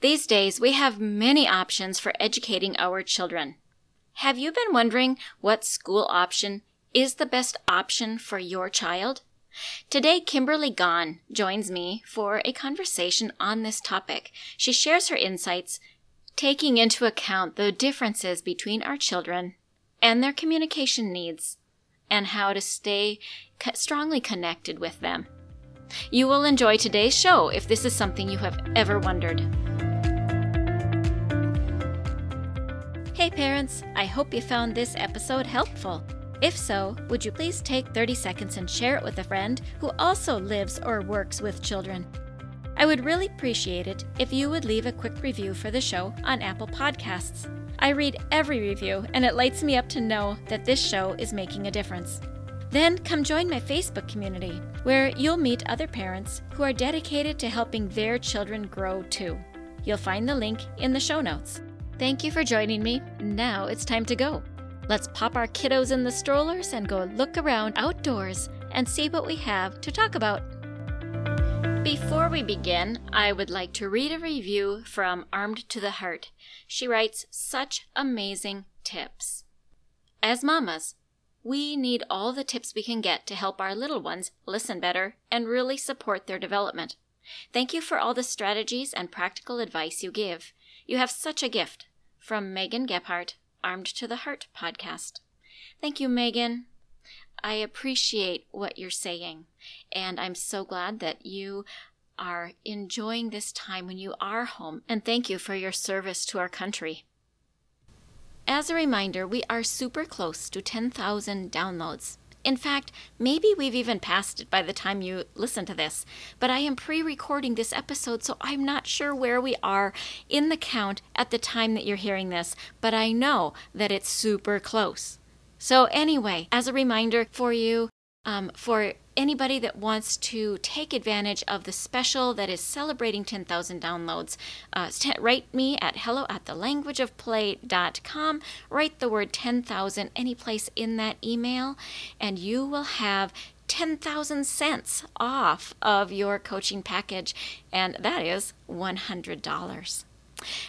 These days, we have many options for educating our children. Have you been wondering what school option is the best option for your child? Today, Kimberly Gawne joins me for a conversation on this topic. She shares her insights, taking into account the differences between our children and their communication needs, and how to stay strongly connected with them. You will enjoy today's show if this is something you have ever wondered. Hey, parents, I hope you found this episode helpful. If so, would you please take 30 seconds and share it with a friend who also lives or works with children? I would really appreciate it if you would leave a quick review for the show on Apple Podcasts. I read every review, and it lights me up to know that this show is making a difference. Then come join my Facebook community, where you'll meet other parents who are dedicated to helping their children grow too. You'll find the link in the show notes. Thank you for joining me. Now it's time to go. Let's pop our kiddos in the strollers and go look around outdoors and see what we have to talk about. Before we begin, I would like to read a review from Armed to the Heart. She writes such amazing tips. As mamas, we need all the tips we can get to help our little ones listen better and really support their development. Thank you for all the strategies and practical advice you give. You have such a gift. From Megan Gephardt, Armed to the Heart podcast. Thank you, Megan. I appreciate what you're saying, and I'm so glad that you are enjoying this time when you are home, and thank you for your service to our country. As a reminder, we are super close to 10,000 downloads. In fact, maybe we've even passed it by the time you listen to this, but I am pre recording this episode, so I'm not sure where we are in the count at the time that you're hearing this, but I know that it's super close. So, anyway, as a reminder for you, um, for anybody that wants to take advantage of the special that is celebrating 10,000 downloads, uh, write me at hello at thelanguageofplay.com. Write the word 10,000 any place in that email, and you will have 10,000 cents off of your coaching package, and that is $100.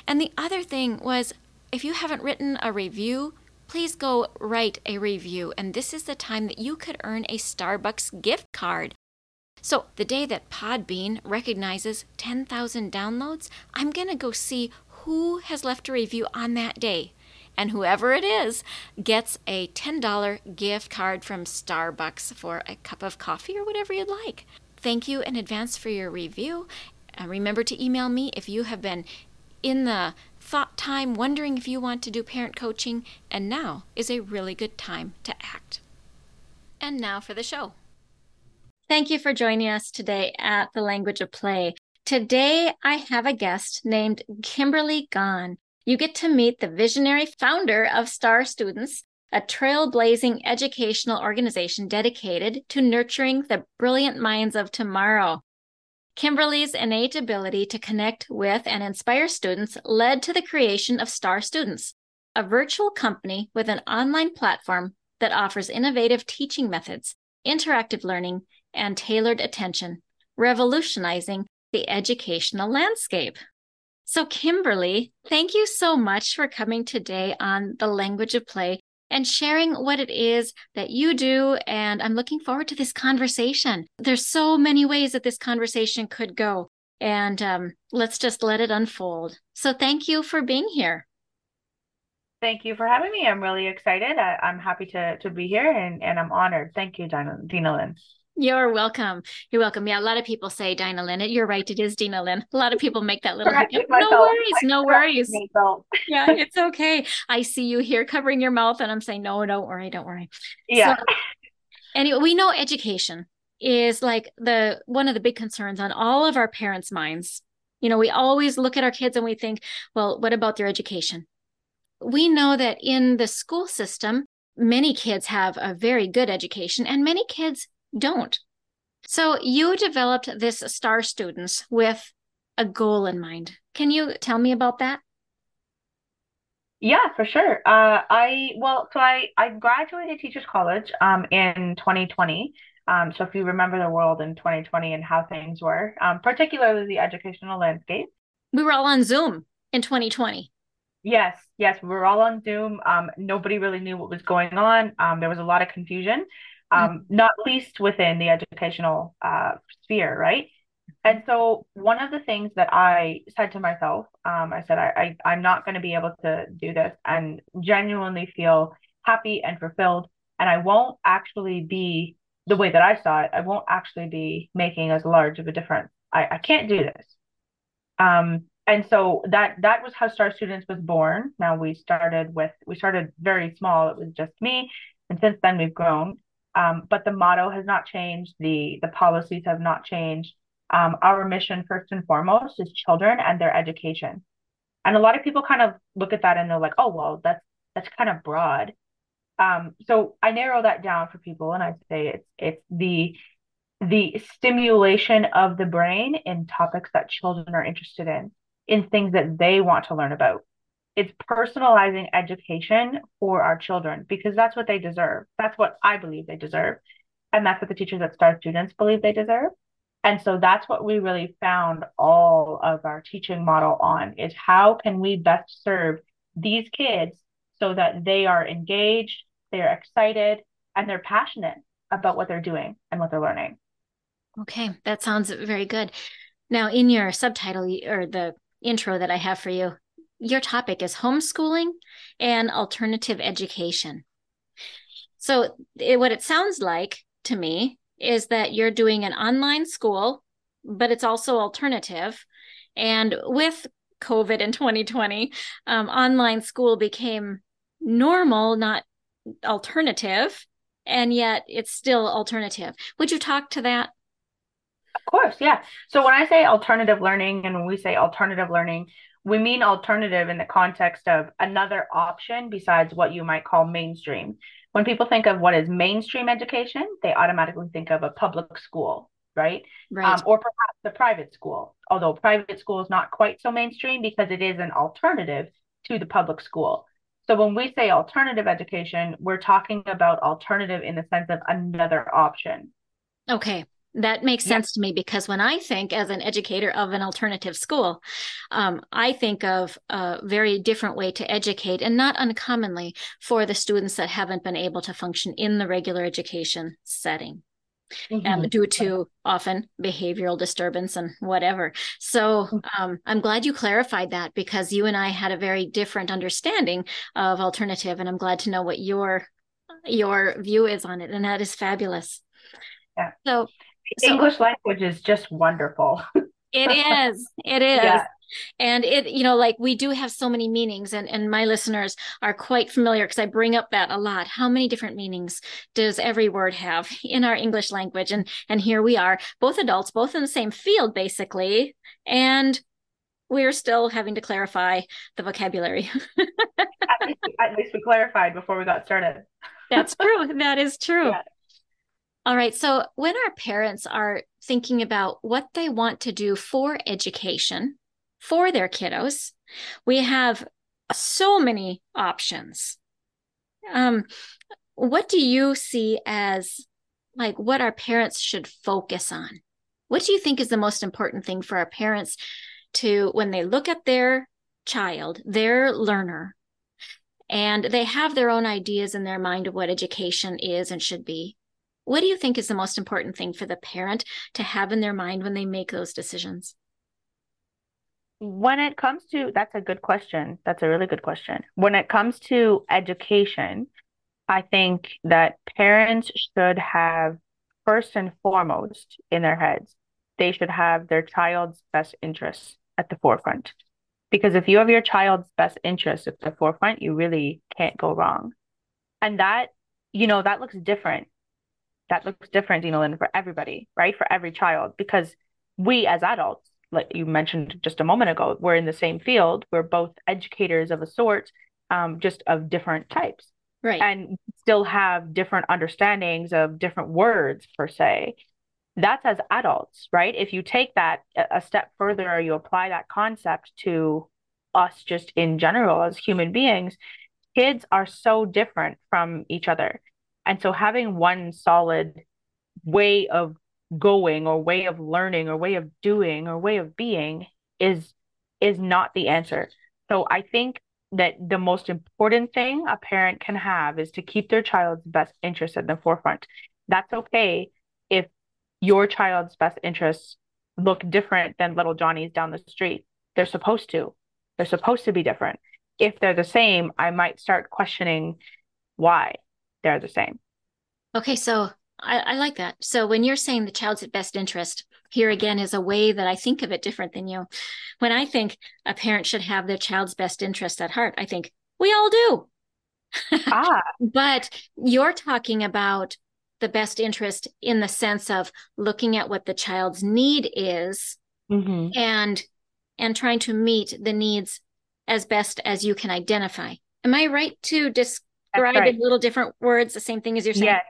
And the other thing was if you haven't written a review, please go write a review. And this is the time that you could earn a Starbucks gift card. So, the day that Podbean recognizes 10,000 downloads, I'm going to go see who has left a review on that day. And whoever it is gets a $10 gift card from Starbucks for a cup of coffee or whatever you'd like. Thank you in advance for your review. Uh, remember to email me if you have been in the thought time wondering if you want to do parent coaching, and now is a really good time to act. And now for the show. Thank you for joining us today at the Language of Play. Today, I have a guest named Kimberly Gawne. You get to meet the visionary founder of Star Students, a trailblazing educational organization dedicated to nurturing the brilliant minds of tomorrow. Kimberly's innate ability to connect with and inspire students led to the creation of Star Students, a virtual company with an online platform that offers innovative teaching methods, interactive learning, and tailored attention, revolutionizing the educational landscape. So, Kimberly, thank you so much for coming today on the Language of Play and sharing what it is that you do. And I'm looking forward to this conversation. There's so many ways that this conversation could go. And um, let's just let it unfold. So thank you for being here. Thank you for having me. I'm really excited. I, am happy to, to be here and, and I'm honored. Thank you, Dina, Dina Lynn. You're welcome. You're welcome. Yeah, a lot of people say Dinah Lynn. You're right. It is Dina Lynn. A lot of people make that little hiccup. No worries. No worries. yeah, it's okay. I see you here covering your mouth, and I'm saying, no, don't worry. Don't worry. Yeah. So, anyway, we know education is like the one of the big concerns on all of our parents' minds. You know, we always look at our kids and we think, well, what about their education? We know that in the school system, many kids have a very good education, and many kids don't. So you developed this STAR students with a goal in mind. Can you tell me about that? Yeah, for sure. Uh, I well, so I I graduated Teachers College um in 2020. Um, so if you remember the world in 2020 and how things were, um, particularly the educational landscape, We were all on Zoom in 2020. Yes, yes, we were all on Zoom. Um, nobody really knew what was going on. Um, there was a lot of confusion, um, mm-hmm. not least within the educational uh, sphere, right? And so one of the things that I said to myself, um, I said, I, I I'm not going to be able to do this and genuinely feel happy and fulfilled. And I won't actually be the way that I saw it, I won't actually be making as large of a difference. I, I can't do this. Um, and so that that was how Star Students was born. Now we started with we started very small. It was just me, and since then we've grown. Um, but the motto has not changed. The the policies have not changed. Um, our mission first and foremost is children and their education. And a lot of people kind of look at that and they're like, oh well, that's that's kind of broad. Um, so I narrow that down for people and I say it's it's the the stimulation of the brain in topics that children are interested in, in things that they want to learn about. It's personalizing education for our children because that's what they deserve. That's what I believe they deserve. And that's what the teachers at Star Students believe they deserve. And so that's what we really found all of our teaching model on is how can we best serve these kids so that they are engaged, they're excited, and they're passionate about what they're doing and what they're learning. Okay, that sounds very good. Now, in your subtitle or the intro that I have for you, your topic is homeschooling and alternative education. So, it, what it sounds like to me is that you're doing an online school, but it's also alternative. And with COVID in 2020, um, online school became normal, not alternative, and yet it's still alternative. Would you talk to that? Of course, yeah. So when I say alternative learning and when we say alternative learning, we mean alternative in the context of another option besides what you might call mainstream. When people think of what is mainstream education, they automatically think of a public school, right? Right. Um, or perhaps a private school, although private school is not quite so mainstream because it is an alternative to the public school. So when we say alternative education, we're talking about alternative in the sense of another option. Okay. That makes sense to me because when I think as an educator of an alternative school, um, I think of a very different way to educate and not uncommonly for the students that haven't been able to function in the regular education setting. Mm-hmm. Um, due to often behavioral disturbance and whatever. So mm-hmm. um, I'm glad you clarified that because you and I had a very different understanding of alternative, and I'm glad to know what your your view is on it, and that is fabulous. Yeah. So English language is just wonderful. it is. It is. Yeah. And it, you know, like we do have so many meanings, and, and my listeners are quite familiar because I bring up that a lot. How many different meanings does every word have in our English language? And and here we are, both adults, both in the same field, basically, and we're still having to clarify the vocabulary. at, least, at, least, we clarified before we got started. That's true. That is true. Yeah. All right. So, when our parents are thinking about what they want to do for education for their kiddos, we have so many options. Um, what do you see as like what our parents should focus on? What do you think is the most important thing for our parents to, when they look at their child, their learner, and they have their own ideas in their mind of what education is and should be? What do you think is the most important thing for the parent to have in their mind when they make those decisions? When it comes to, that's a good question. That's a really good question. When it comes to education, I think that parents should have, first and foremost, in their heads, they should have their child's best interests at the forefront. Because if you have your child's best interests at the forefront, you really can't go wrong. And that, you know, that looks different that looks different, you know, for everybody, right? For every child, because we as adults, like you mentioned just a moment ago, we're in the same field. We're both educators of a sort, um, just of different types. Right. And still have different understandings of different words per se. That's as adults, right? If you take that a step further or you apply that concept to us just in general as human beings, kids are so different from each other. And so having one solid way of going or way of learning or way of doing or way of being is is not the answer. So I think that the most important thing a parent can have is to keep their child's best interest at the forefront. That's okay if your child's best interests look different than little Johnny's down the street. They're supposed to. They're supposed to be different. If they're the same, I might start questioning why they're the same. Okay, so I, I like that. So when you're saying the child's at best interest, here again is a way that I think of it different than you. When I think a parent should have their child's best interest at heart, I think we all do. Ah. but you're talking about the best interest in the sense of looking at what the child's need is mm-hmm. and and trying to meet the needs as best as you can identify. Am I right to describe right. in little different words the same thing as you're saying? Yes,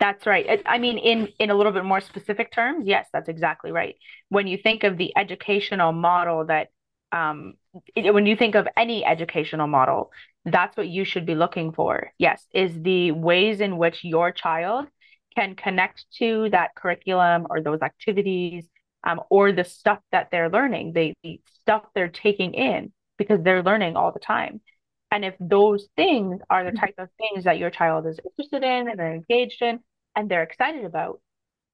that's right. I mean, in in a little bit more specific terms, yes, that's exactly right. When you think of the educational model that, um, it, when you think of any educational model, that's what you should be looking for. Yes, is the ways in which your child can connect to that curriculum or those activities, um, or the stuff that they're learning, the, the stuff they're taking in because they're learning all the time. And if those things are the mm-hmm. type of things that your child is interested in and they're engaged in and they're excited about,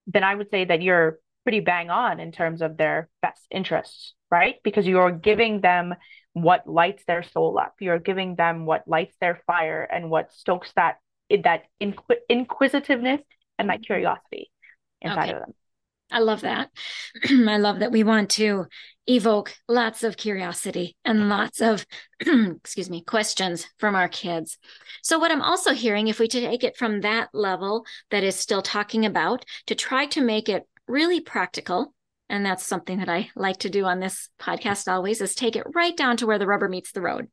then I would say that you're pretty bang on in terms of their best interests, right? Because you're giving them what lights their soul up. You're giving them what lights their fire and what stokes that that inqu- inquisitiveness and that mm-hmm. curiosity inside okay. of them. I love that. I love that we want to evoke lots of curiosity and lots of, excuse me, questions from our kids. So, what I'm also hearing, if we take it from that level that is still talking about, to try to make it really practical, and that's something that I like to do on this podcast always, is take it right down to where the rubber meets the road.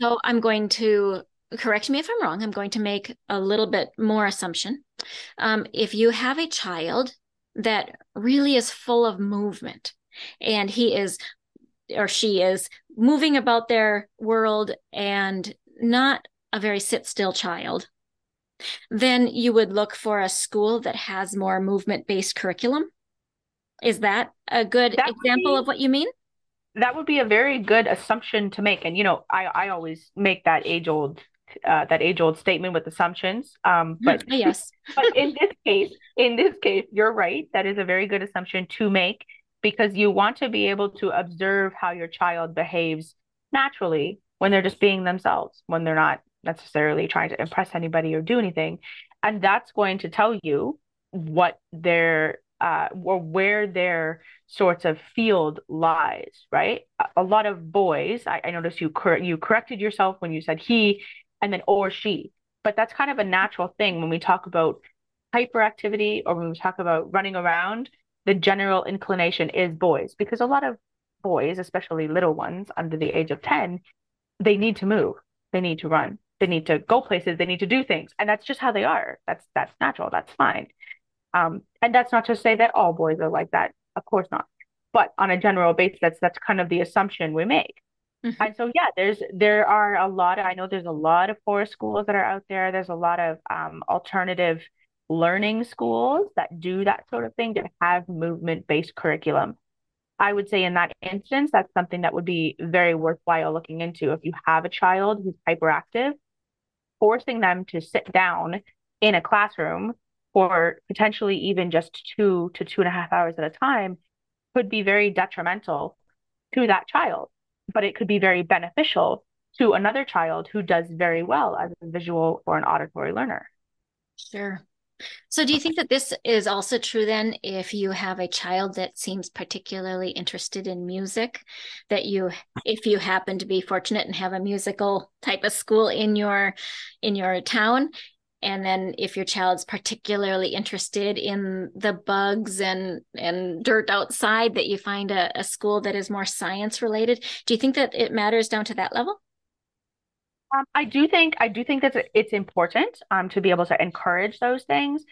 So, I'm going to correct me if I'm wrong. I'm going to make a little bit more assumption. Um, if you have a child that really is full of movement and he is or she is moving about their world and not a very sit still child, then you would look for a school that has more movement based curriculum. Is that a good that example be, of what you mean? That would be a very good assumption to make. And, you know, I, I always make that age old uh, that age old statement with assumptions. Um, but yes, but in this case, in this case, you're right. That is a very good assumption to make because you want to be able to observe how your child behaves naturally when they're just being themselves, when they're not necessarily trying to impress anybody or do anything, and that's going to tell you what their uh, or where their sorts of field lies, right? A, a lot of boys, I, I noticed you cor- you corrected yourself when you said he and then or she. But that's kind of a natural thing when we talk about hyperactivity or when we talk about running around, the general inclination is boys because a lot of boys, especially little ones under the age of 10, they need to move. They need to run. They need to go places. They need to do things. And that's just how they are. That's that's natural. That's fine. Um, and that's not to say that all boys are like that. Of course not. But on a general basis, that's that's kind of the assumption we make. Mm-hmm. And so yeah, there's there are a lot of, I know there's a lot of forest schools that are out there. There's a lot of um, alternative learning schools that do that sort of thing that have movement based curriculum. I would say in that instance, that's something that would be very worthwhile looking into. If you have a child who's hyperactive, forcing them to sit down in a classroom for potentially even just two to two and a half hours at a time could be very detrimental to that child but it could be very beneficial to another child who does very well as a visual or an auditory learner. Sure. So, do you think that this is also true then if you have a child that seems particularly interested in music? That you, if you happen to be fortunate and have a musical type of school in your in your town, and then if your child's particularly interested in the bugs and and dirt outside that you find a, a school that is more science related do you think that it matters down to that level um, i do think i do think that it's important um, to be able to encourage those things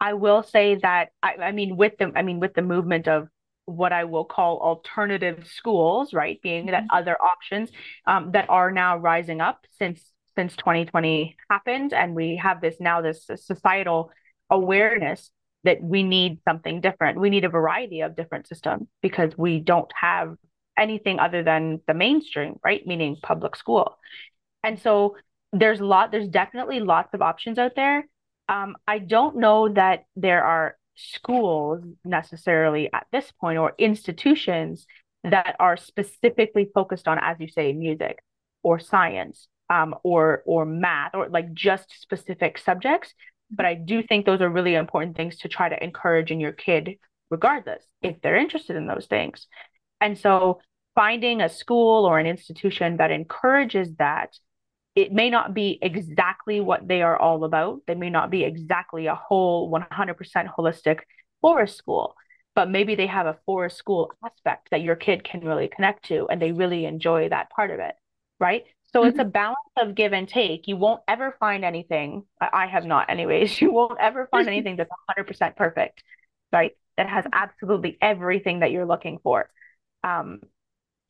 i will say that I, I mean with the i mean with the movement of what I will call alternative schools, right? Being mm-hmm. that other options um, that are now rising up since since 2020 happened and we have this now this societal awareness that we need something different we need a variety of different systems because we don't have anything other than the mainstream, right? Meaning public school. And so there's a lot, there's definitely lots of options out there. Um, I don't know that there are schools necessarily at this point or institutions that are specifically focused on, as you say, music or science um, or or math or like just specific subjects. But I do think those are really important things to try to encourage in your kid, regardless if they're interested in those things. And so finding a school or an institution that encourages that it may not be exactly what they are all about. They may not be exactly a whole 100% holistic forest school, but maybe they have a forest school aspect that your kid can really connect to and they really enjoy that part of it. Right. So mm-hmm. it's a balance of give and take. You won't ever find anything, I have not, anyways, you won't ever find anything that's 100% perfect, right? That has absolutely everything that you're looking for. Um,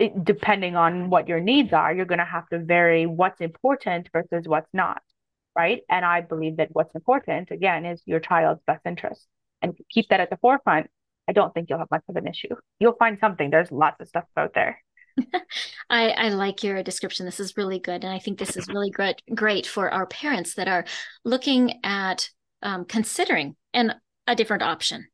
it, depending on what your needs are, you're going to have to vary what's important versus what's not, right? And I believe that what's important, again, is your child's best interest. And keep that at the forefront, I don't think you'll have much of an issue. You'll find something. There's lots of stuff out there. I, I like your description. This is really good. And I think this is really great, great for our parents that are looking at um, considering an, a different option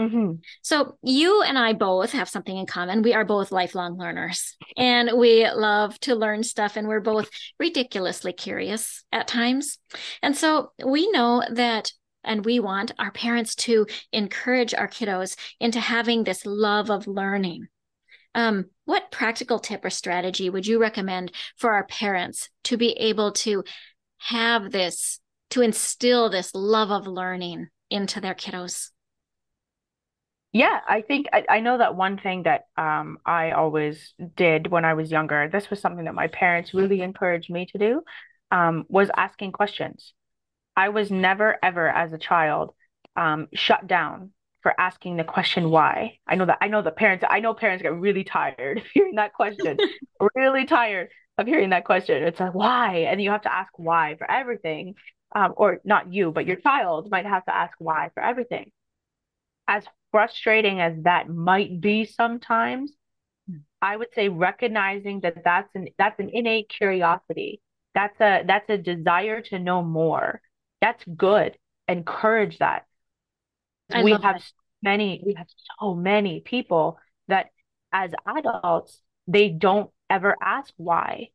Mm-hmm. So, you and I both have something in common. We are both lifelong learners and we love to learn stuff, and we're both ridiculously curious at times. And so, we know that, and we want our parents to encourage our kiddos into having this love of learning. Um, what practical tip or strategy would you recommend for our parents to be able to have this, to instill this love of learning into their kiddos? Yeah, I think I, I know that one thing that um I always did when I was younger, this was something that my parents really encouraged me to do, um, was asking questions. I was never ever as a child um shut down for asking the question why. I know that I know the parents I know parents get really tired of hearing that question. really tired of hearing that question. It's like why? And you have to ask why for everything. Um, or not you, but your child might have to ask why for everything. As frustrating as that might be sometimes, I would say recognizing that that's an that's an innate curiosity. That's a that's a desire to know more. That's good. Encourage that. I we have that. many we have so many people that as adults they don't ever ask why.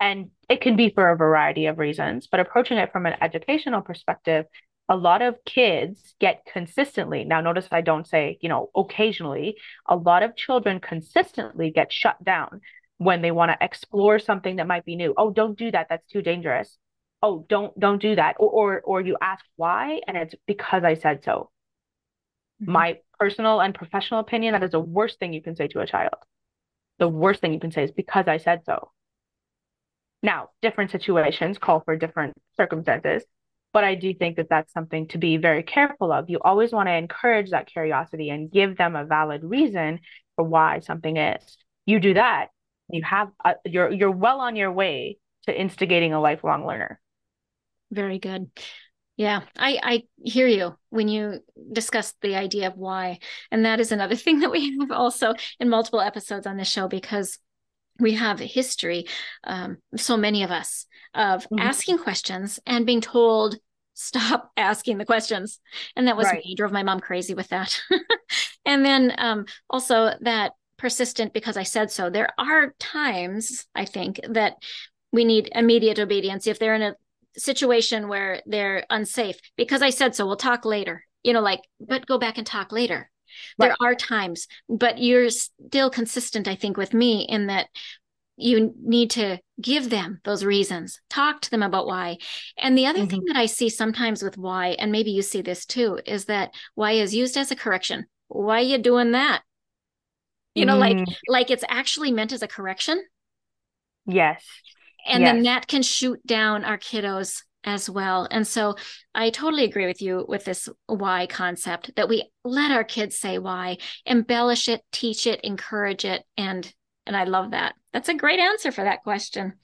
And it can be for a variety of reasons, but approaching it from an educational perspective, a lot of kids get consistently now notice i don't say you know occasionally a lot of children consistently get shut down when they want to explore something that might be new oh don't do that that's too dangerous oh don't don't do that or or, or you ask why and it's because i said so mm-hmm. my personal and professional opinion that is the worst thing you can say to a child the worst thing you can say is because i said so now different situations call for different circumstances but I do think that that's something to be very careful of. You always want to encourage that curiosity and give them a valid reason for why something is. You do that, you have a, you're you're well on your way to instigating a lifelong learner. Very good. Yeah, I, I hear you when you discuss the idea of why. And that is another thing that we have also in multiple episodes on this show because we have a history, um, so many of us, of mm-hmm. asking questions and being told stop asking the questions and that was right. me drove my mom crazy with that and then um, also that persistent because i said so there are times i think that we need immediate obedience if they're in a situation where they're unsafe because i said so we'll talk later you know like but go back and talk later right. there are times but you're still consistent i think with me in that you need to give them those reasons talk to them about why and the other mm-hmm. thing that i see sometimes with why and maybe you see this too is that why is used as a correction why are you doing that you know mm. like like it's actually meant as a correction yes and yes. then that can shoot down our kiddos as well and so i totally agree with you with this why concept that we let our kids say why embellish it teach it encourage it and and i love that that's a great answer for that question.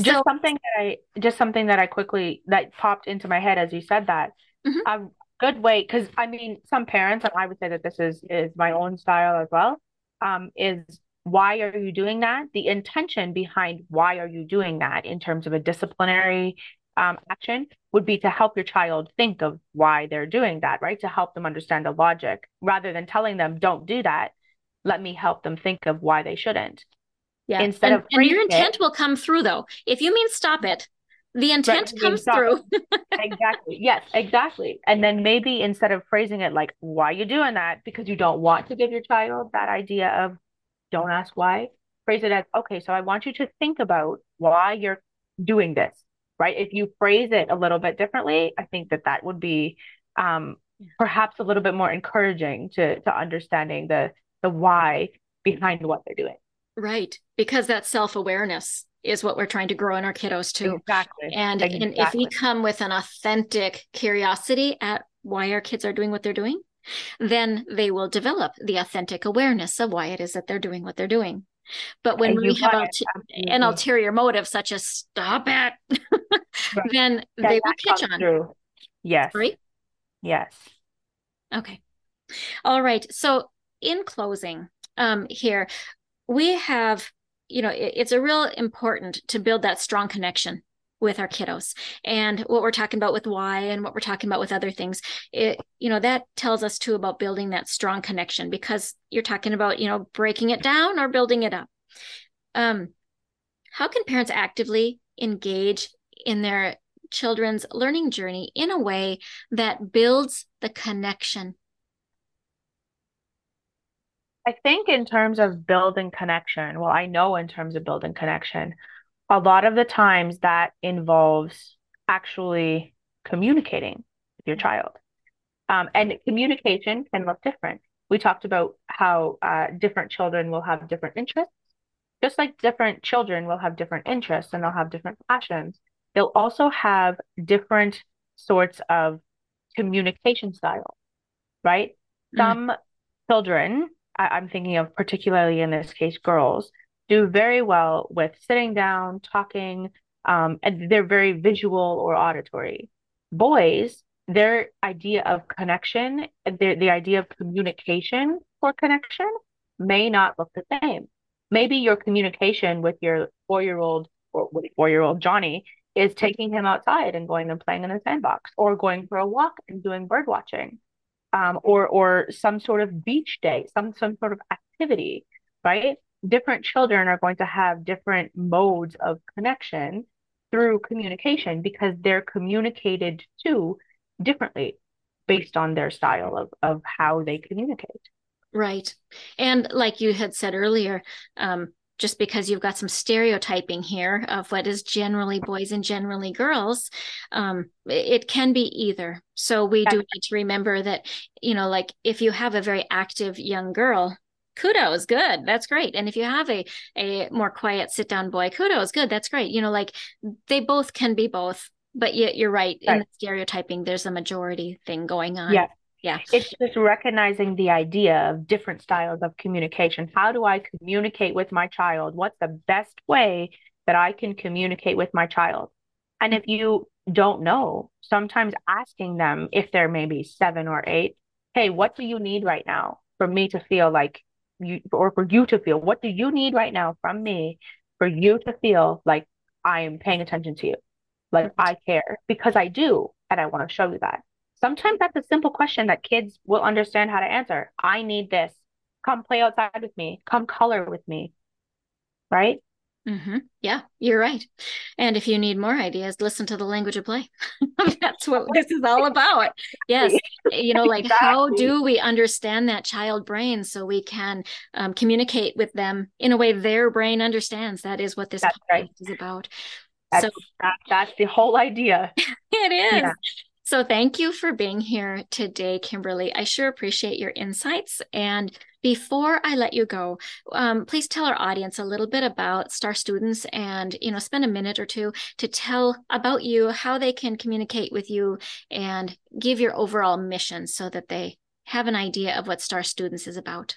Just so, something that I just something that I quickly that popped into my head as you said that. Mm-hmm. A good way because I mean some parents and I would say that this is is my own style as well. Um, is why are you doing that? The intention behind why are you doing that in terms of a disciplinary um, action would be to help your child think of why they're doing that, right? To help them understand the logic rather than telling them, don't do that. Let me help them think of why they shouldn't. Yeah. Instead and, of and your intent it, will come through though. If you mean stop it, the intent right, comes through. exactly. Yes, exactly. And then maybe instead of phrasing it like, why are you doing that? Because you don't want to give your child that idea of don't ask why, phrase it as, okay, so I want you to think about why you're doing this, right? If you phrase it a little bit differently, I think that that would be um, perhaps a little bit more encouraging to to understanding the the why behind what they're doing. Right, because that self awareness is what we're trying to grow in our kiddos too. Exactly. And, exactly. and if we come with an authentic curiosity at why our kids are doing what they're doing, then they will develop the authentic awareness of why it is that they're doing what they're doing. But when and we have an ulterior motive, such as stop it, right. then yeah, they will catch on. Through. Yes. Right? Yes. Okay. All right. So, in closing, um, here, we have you know it, it's a real important to build that strong connection with our kiddos. And what we're talking about with why and what we're talking about with other things it you know that tells us too about building that strong connection because you're talking about you know breaking it down or building it up. Um how can parents actively engage in their children's learning journey in a way that builds the connection? I think in terms of building connection, well, I know in terms of building connection, a lot of the times that involves actually communicating with your child. Um, and communication can look different. We talked about how uh, different children will have different interests, just like different children will have different interests and they'll have different passions. They'll also have different sorts of communication styles, right? Mm-hmm. Some children I, I'm thinking of particularly in this case, girls do very well with sitting down, talking, um, and they're very visual or auditory. Boys, their idea of connection, the, the idea of communication for connection may not look the same. Maybe your communication with your four year old or four year old Johnny is taking him outside and going and playing in the sandbox or going for a walk and doing bird watching um, or or some sort of beach day, some some sort of activity, right? Different children are going to have different modes of connection through communication because they're communicated to differently based on their style of of how they communicate. Right. And like you had said earlier, um, just because you've got some stereotyping here of what is generally boys and generally girls um, it can be either so we do need to remember that you know like if you have a very active young girl kudos good that's great and if you have a a more quiet sit down boy kudos good that's great you know like they both can be both but yet you're right, right. in the stereotyping there's a majority thing going on yeah yeah. It's just recognizing the idea of different styles of communication. How do I communicate with my child? What's the best way that I can communicate with my child? And if you don't know, sometimes asking them if they're maybe seven or eight, hey, what do you need right now for me to feel like you, or for you to feel, what do you need right now from me for you to feel like I am paying attention to you? Like I care because I do. And I want to show you that. Sometimes that's a simple question that kids will understand how to answer. I need this. Come play outside with me. Come color with me. Right? Mm-hmm. Yeah, you're right. And if you need more ideas, listen to the language of play. That's what this is all about. Yes. You know, like exactly. how do we understand that child brain so we can um, communicate with them in a way their brain understands? That is what this podcast right. is about. That's, so that, that's the whole idea. it is. Yeah. So thank you for being here today, Kimberly. I sure appreciate your insights. And before I let you go, um, please tell our audience a little bit about Star Students and, you know, spend a minute or two to tell about you, how they can communicate with you and give your overall mission so that they have an idea of what Star Students is about.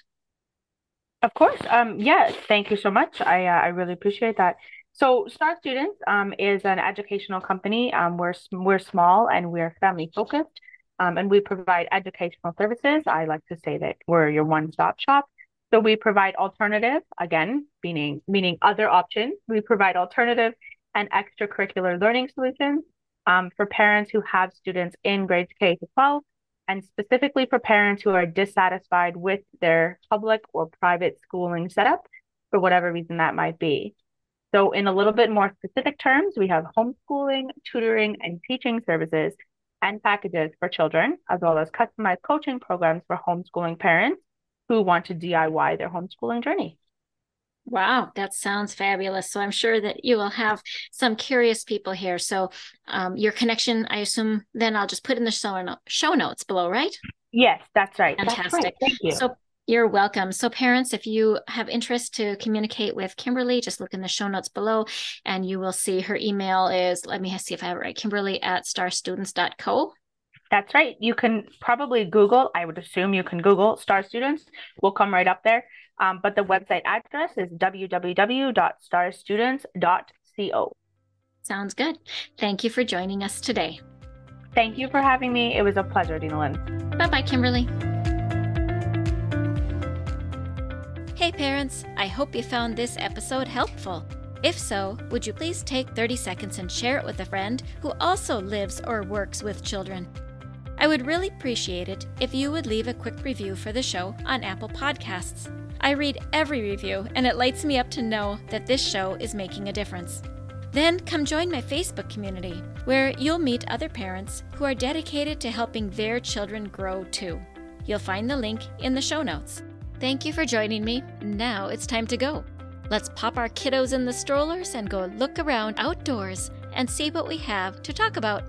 Of course. Um, yeah, thank you so much. I, uh, I really appreciate that. So Star Students um, is an educational company. Um, we're we're small and we're family focused, um, and we provide educational services. I like to say that we're your one stop shop. So we provide alternative, again, meaning meaning other options. We provide alternative and extracurricular learning solutions um, for parents who have students in grades K to 12, and specifically for parents who are dissatisfied with their public or private schooling setup for whatever reason that might be. So, in a little bit more specific terms, we have homeschooling, tutoring, and teaching services and packages for children, as well as customized coaching programs for homeschooling parents who want to DIY their homeschooling journey. Wow, that sounds fabulous. So I'm sure that you will have some curious people here. So um, your connection, I assume, then I'll just put in the show, no- show notes below, right? Yes, that's right. Fantastic. That's right. Thank you. So you're welcome. So parents, if you have interest to communicate with Kimberly, just look in the show notes below and you will see her email is, let me see if I have it right, Kimberly at starstudents.co. That's right. You can probably Google, I would assume you can Google Star Students. We'll come right up there. Um, but the website address is www.starstudents.co. Sounds good. Thank you for joining us today. Thank you for having me. It was a pleasure, Dina Lynn. Bye bye, Kimberly. Hey, parents. I hope you found this episode helpful. If so, would you please take 30 seconds and share it with a friend who also lives or works with children? I would really appreciate it if you would leave a quick review for the show on Apple Podcasts. I read every review, and it lights me up to know that this show is making a difference. Then come join my Facebook community, where you'll meet other parents who are dedicated to helping their children grow too. You'll find the link in the show notes. Thank you for joining me. Now it's time to go. Let's pop our kiddos in the strollers and go look around outdoors and see what we have to talk about